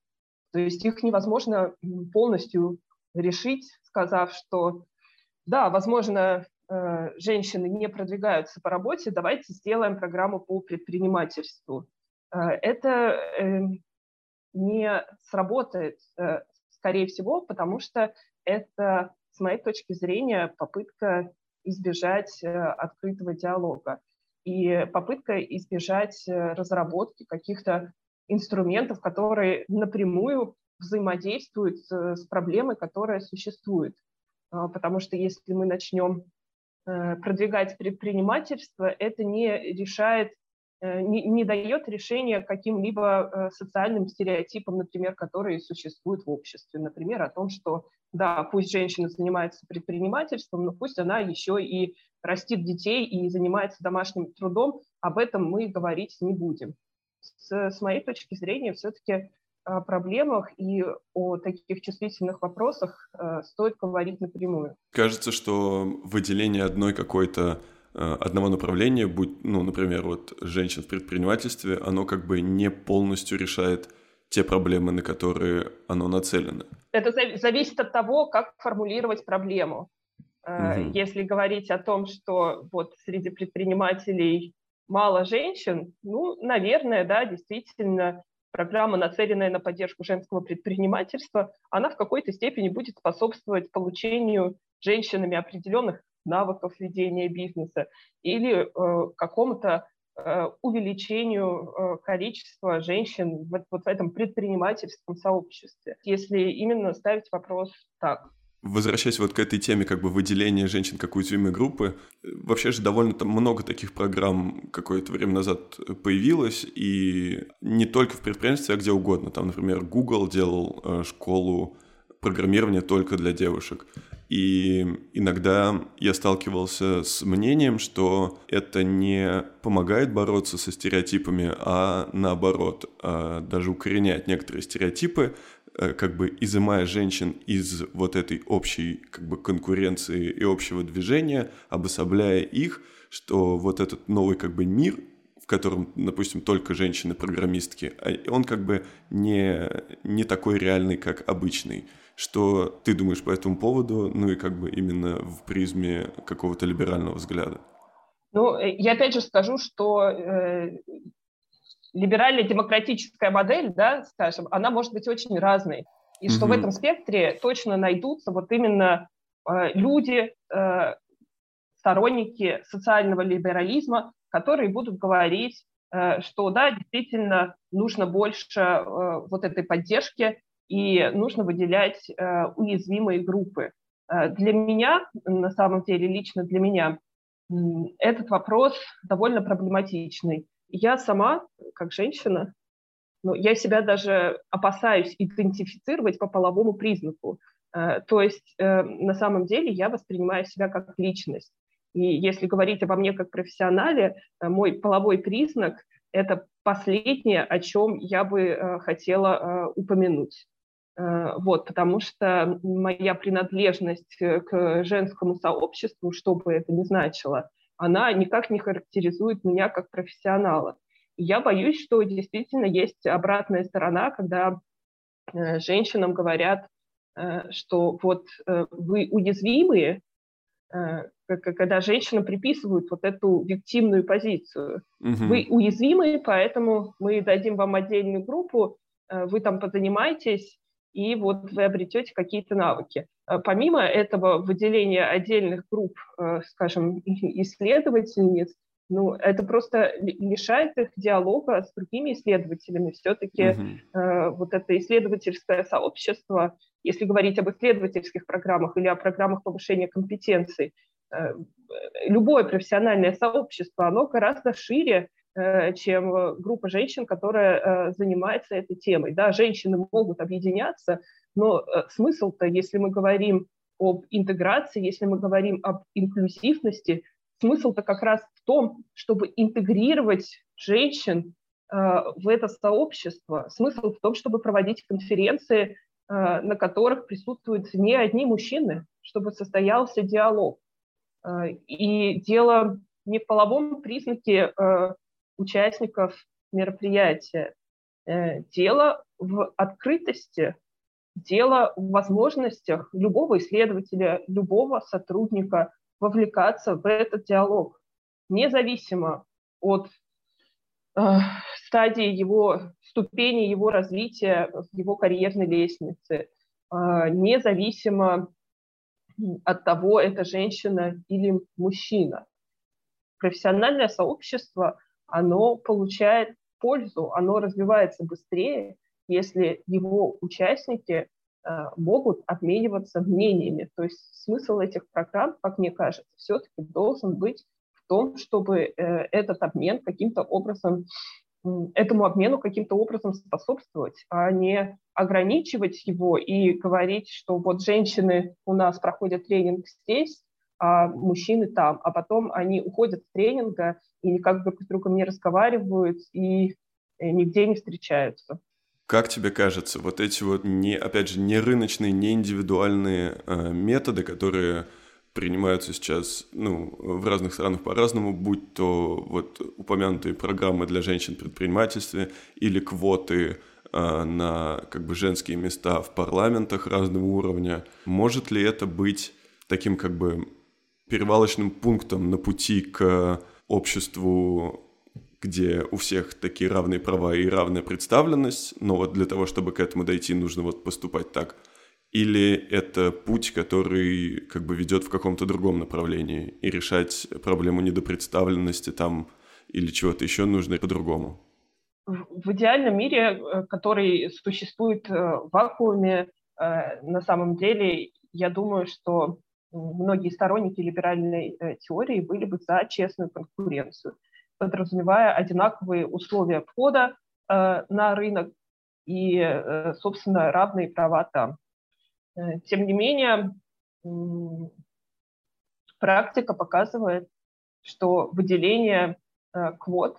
То есть их невозможно полностью решить, сказав, что да, возможно, э, женщины не продвигаются по работе, давайте сделаем программу по предпринимательству. Это эм, не сработает скорее всего, потому что это, с моей точки зрения, попытка избежать э, открытого диалога и попытка избежать э, разработки каких-то инструментов, которые напрямую взаимодействуют с проблемой, которая существует. Потому что если мы начнем э, продвигать предпринимательство, это не решает Э, не, не дает решения каким-либо э, социальным стереотипам, например, которые существуют в обществе. Например, о том, что да, пусть женщина занимается предпринимательством, но пусть она еще и растит детей и занимается домашним трудом, об этом мы говорить не будем. С, с моей точки зрения, все-таки о проблемах и о таких чувствительных вопросах э, стоит говорить напрямую. Кажется, что выделение одной какой-то Э, одного направления, будь, ну, например, вот женщин в предпринимательстве, оно как бы не полностью решает те проблемы, на которые оно нацелено. Это зависит от того, как формулировать проблему. Угу. Если говорить о том, что вот среди предпринимателей мало женщин, ну, наверное, да, действительно, программа, нацеленная на поддержку женского предпринимательства, она в какой-то степени будет способствовать получению женщинами определенных навыков ведения бизнеса или э, какому-то э, увеличению э, количества женщин в, вот в этом предпринимательском сообществе, если именно ставить вопрос так. Возвращаясь вот к этой теме как бы выделения женщин как уязвимой группы, вообще же довольно там много таких программ какое-то время назад появилось, и не только в предпринимательстве, а где угодно. Там, например, Google делал э, школу программирования только для девушек. И иногда я сталкивался с мнением, что это не помогает бороться со стереотипами, а наоборот, а даже укореняет некоторые стереотипы, э, как бы изымая женщин из вот этой общей как бы конкуренции и общего движения, обособляя их, что вот этот новый как бы мир, в котором, допустим, только женщины-программистки, а он как бы не, не такой реальный, как обычный. Что ты думаешь по этому поводу, ну и как бы именно в призме какого-то либерального взгляда? Ну, э, я опять же скажу, что э, либеральная демократическая модель, да, скажем, она может быть очень разной. И mm-hmm. что в этом спектре точно найдутся вот именно э, люди, э, сторонники социального либерализма, которые будут говорить, э, что да, действительно нужно больше э, вот этой поддержки и нужно выделять э, уязвимые группы. Э, для меня, на самом деле, лично для меня, этот вопрос довольно проблематичный. Я сама, как женщина, ну, я себя даже опасаюсь идентифицировать по половому признаку. Э, то есть э, на самом деле я воспринимаю себя как личность. И если говорить обо мне как профессионале, э, мой половой признак – это последнее, о чем я бы хотела упомянуть. Вот, потому что моя принадлежность к женскому сообществу, что бы это ни значило, она никак не характеризует меня как профессионала. я боюсь, что действительно есть обратная сторона, когда э, женщинам говорят, э, что вот э, вы уязвимые, когда женщинам приписывают вот эту виктимную позицию. Угу. Вы уязвимые, поэтому мы дадим вам отдельную группу, вы там позанимаетесь, и вот вы обретете какие-то навыки. Э, помимо этого выделения отдельных групп, э, скажем, исследовательниц, ну, это просто лишает их диалога с другими исследователями. Все-таки mm-hmm. э, вот это исследовательское сообщество, если говорить об исследовательских программах или о программах повышения компетенций, э, любое профессиональное сообщество, оно гораздо шире, чем э, группа женщин, которая э, занимается этой темой. Да, женщины могут объединяться, но смысл-то, если мы говорим об интеграции, если мы говорим об инклюзивности, смысл-то как раз в том, чтобы интегрировать женщин в это сообщество. Смысл в том, чтобы проводить конференции, на которых присутствуют не одни мужчины, чтобы состоялся диалог. И дело не в половом признаке участников мероприятия. Э, дело в открытости, дело в возможностях любого исследователя, любого сотрудника вовлекаться в этот диалог, независимо от э, стадии его, ступени его развития в его карьерной лестнице, э, независимо от того, это женщина или мужчина. Профессиональное сообщество оно получает пользу, оно развивается быстрее, если его участники э, могут обмениваться мнениями. То есть смысл этих программ, как мне кажется, все-таки должен быть в том, чтобы э, этот обмен каким-то образом, этому обмену каким-то образом способствовать, а не ограничивать его и говорить, что вот женщины у нас проходят тренинг здесь, а мужчины там, а потом они уходят с тренинга и никак друг с другом не разговаривают и э, нигде не встречаются. Как тебе кажется, вот эти вот, не, опять же, не рыночные, не индивидуальные э, методы, которые принимаются сейчас ну, в разных странах по-разному, будь то вот упомянутые программы для женщин в предпринимательстве или квоты э, на как бы женские места в парламентах разного уровня, может ли это быть таким как бы перевалочным пунктом на пути к обществу, где у всех такие равные права и равная представленность, но вот для того, чтобы к этому дойти, нужно вот поступать так. Или это путь, который как бы ведет в каком-то другом направлении, и решать проблему недопредставленности там или чего-то еще нужно по-другому? В идеальном мире, э, который существует э, в вакууме, э, на самом деле, я думаю, что многие сторонники либеральной э, теории были бы за честную конкуренцию, подразумевая одинаковые условия входа э, на рынок и, э, собственно, равные права там. Тем не менее, практика показывает, что выделение квот,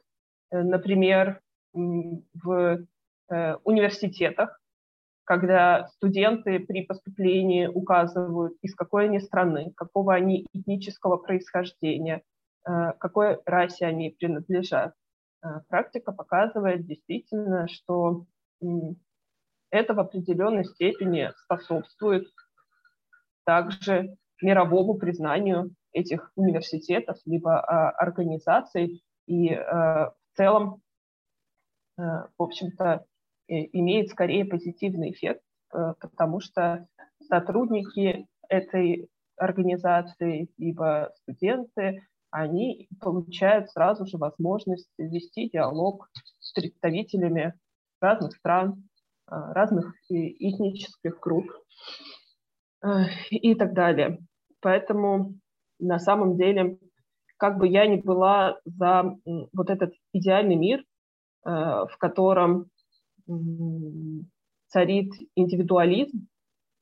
например, в университетах, когда студенты при поступлении указывают, из какой они страны, какого они этнического происхождения, э, какой расе они принадлежат. Э, практика показывает действительно, что это в определенной степени способствует также мировому признанию этих университетов либо а, организаций и в целом, в общем-то, имеет скорее позитивный эффект, э, потому что сотрудники этой организации, либо студенты, они получают сразу же возможность вести диалог с представителями разных стран, э, разных этнических групп э, и так далее. Поэтому на самом деле, как бы я ни была за вот этот идеальный мир, в котором царит индивидуализм,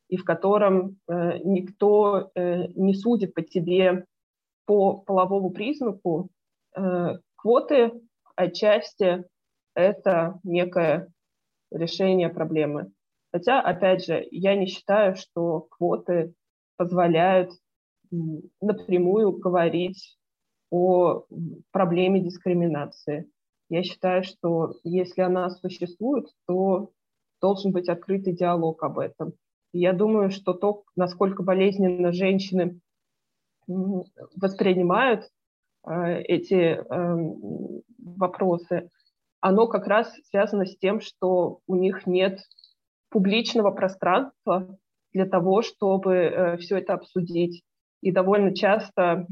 и в котором э, никто э, не судит по тебе по половому признаку, э, квоты отчасти это некое решение проблемы. Хотя, опять же, я не считаю, что квоты позволяют напрямую говорить о проблеме дискриминации. Я считаю, что если она существует, то должен быть открытый диалог об этом. Я думаю, что то, насколько болезненно женщины воспринимают э, эти э, вопросы, оно как раз связано с тем, что у них нет публичного пространства для того, чтобы э, все это обсудить. И довольно часто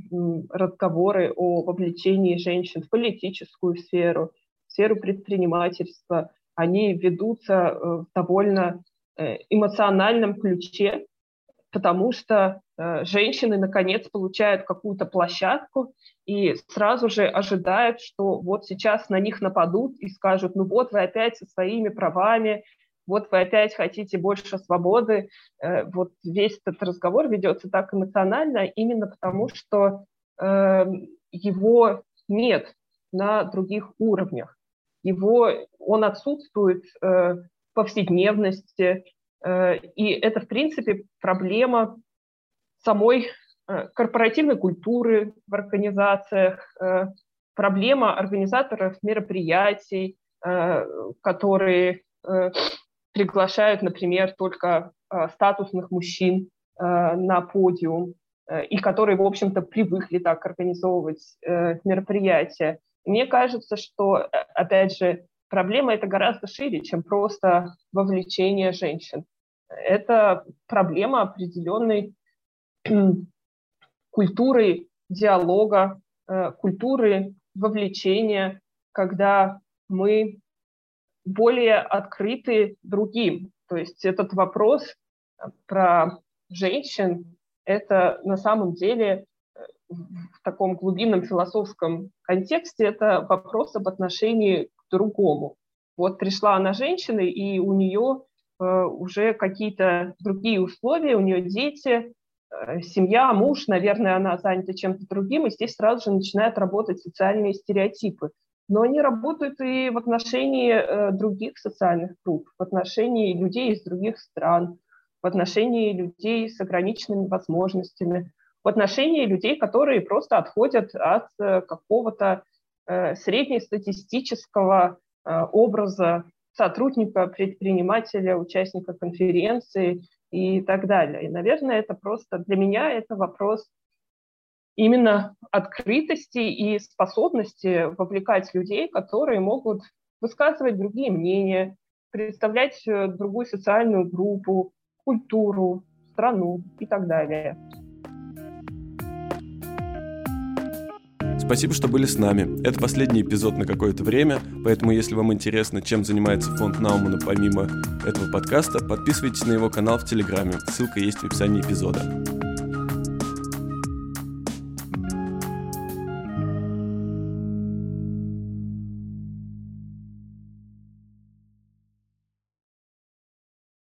разговоры о вовлечении женщин в политическую сферу, в сферу предпринимательства, они ведутся э, в довольно э, эмоциональном ключе, потому что э, женщины наконец получают какую-то площадку и сразу же ожидают, что вот сейчас на них нападут и скажут, ну вот вы опять со своими правами, вот вы опять хотите больше свободы. Э, вот весь этот разговор ведется так эмоционально именно потому, что э, его нет на других уровнях. Его, он отсутствует э, в повседневности, и это, в принципе, проблема самой корпоративной культуры в организациях, проблема организаторов мероприятий, которые приглашают, например, только э, статусных мужчин э, на подиум, э, и которые, в общем-то, привыкли так организовывать мероприятия. Мне кажется, что, опять же, проблема это гораздо шире, чем просто вовлечение женщин. Это проблема определенной культуры диалога, культуры вовлечения, когда мы более открыты другим. То есть этот вопрос э, про женщин, это на самом деле э, в таком глубинном философском контексте это вопрос об отношении к другому. Вот пришла она женщина, и у нее э, уже какие-то другие условия, у нее дети, семья, муж, наверное, она занята чем-то другим, и здесь сразу же начинают работать социальные стереотипы но они работают и в отношении э, других социальных групп, в отношении людей из других стран, в отношении людей с ограниченными возможностями, в отношении людей, которые просто отходят от э, какого-то э, среднестатистического образа сотрудника, предпринимателя, участника конференции и так далее. И, наверное, это просто для меня это вопрос именно открытости и способности вовлекать людей, которые могут высказывать другие мнения, представлять э, другую социальную группу, культуру, страну и так далее. Спасибо, что были с нами. Это последний эпизод на какое-то время, поэтому если вам интересно, чем занимается фонд Наумана помимо этого подкаста, подписывайтесь на его канал в Телеграме. Ссылка есть в описании эпизода.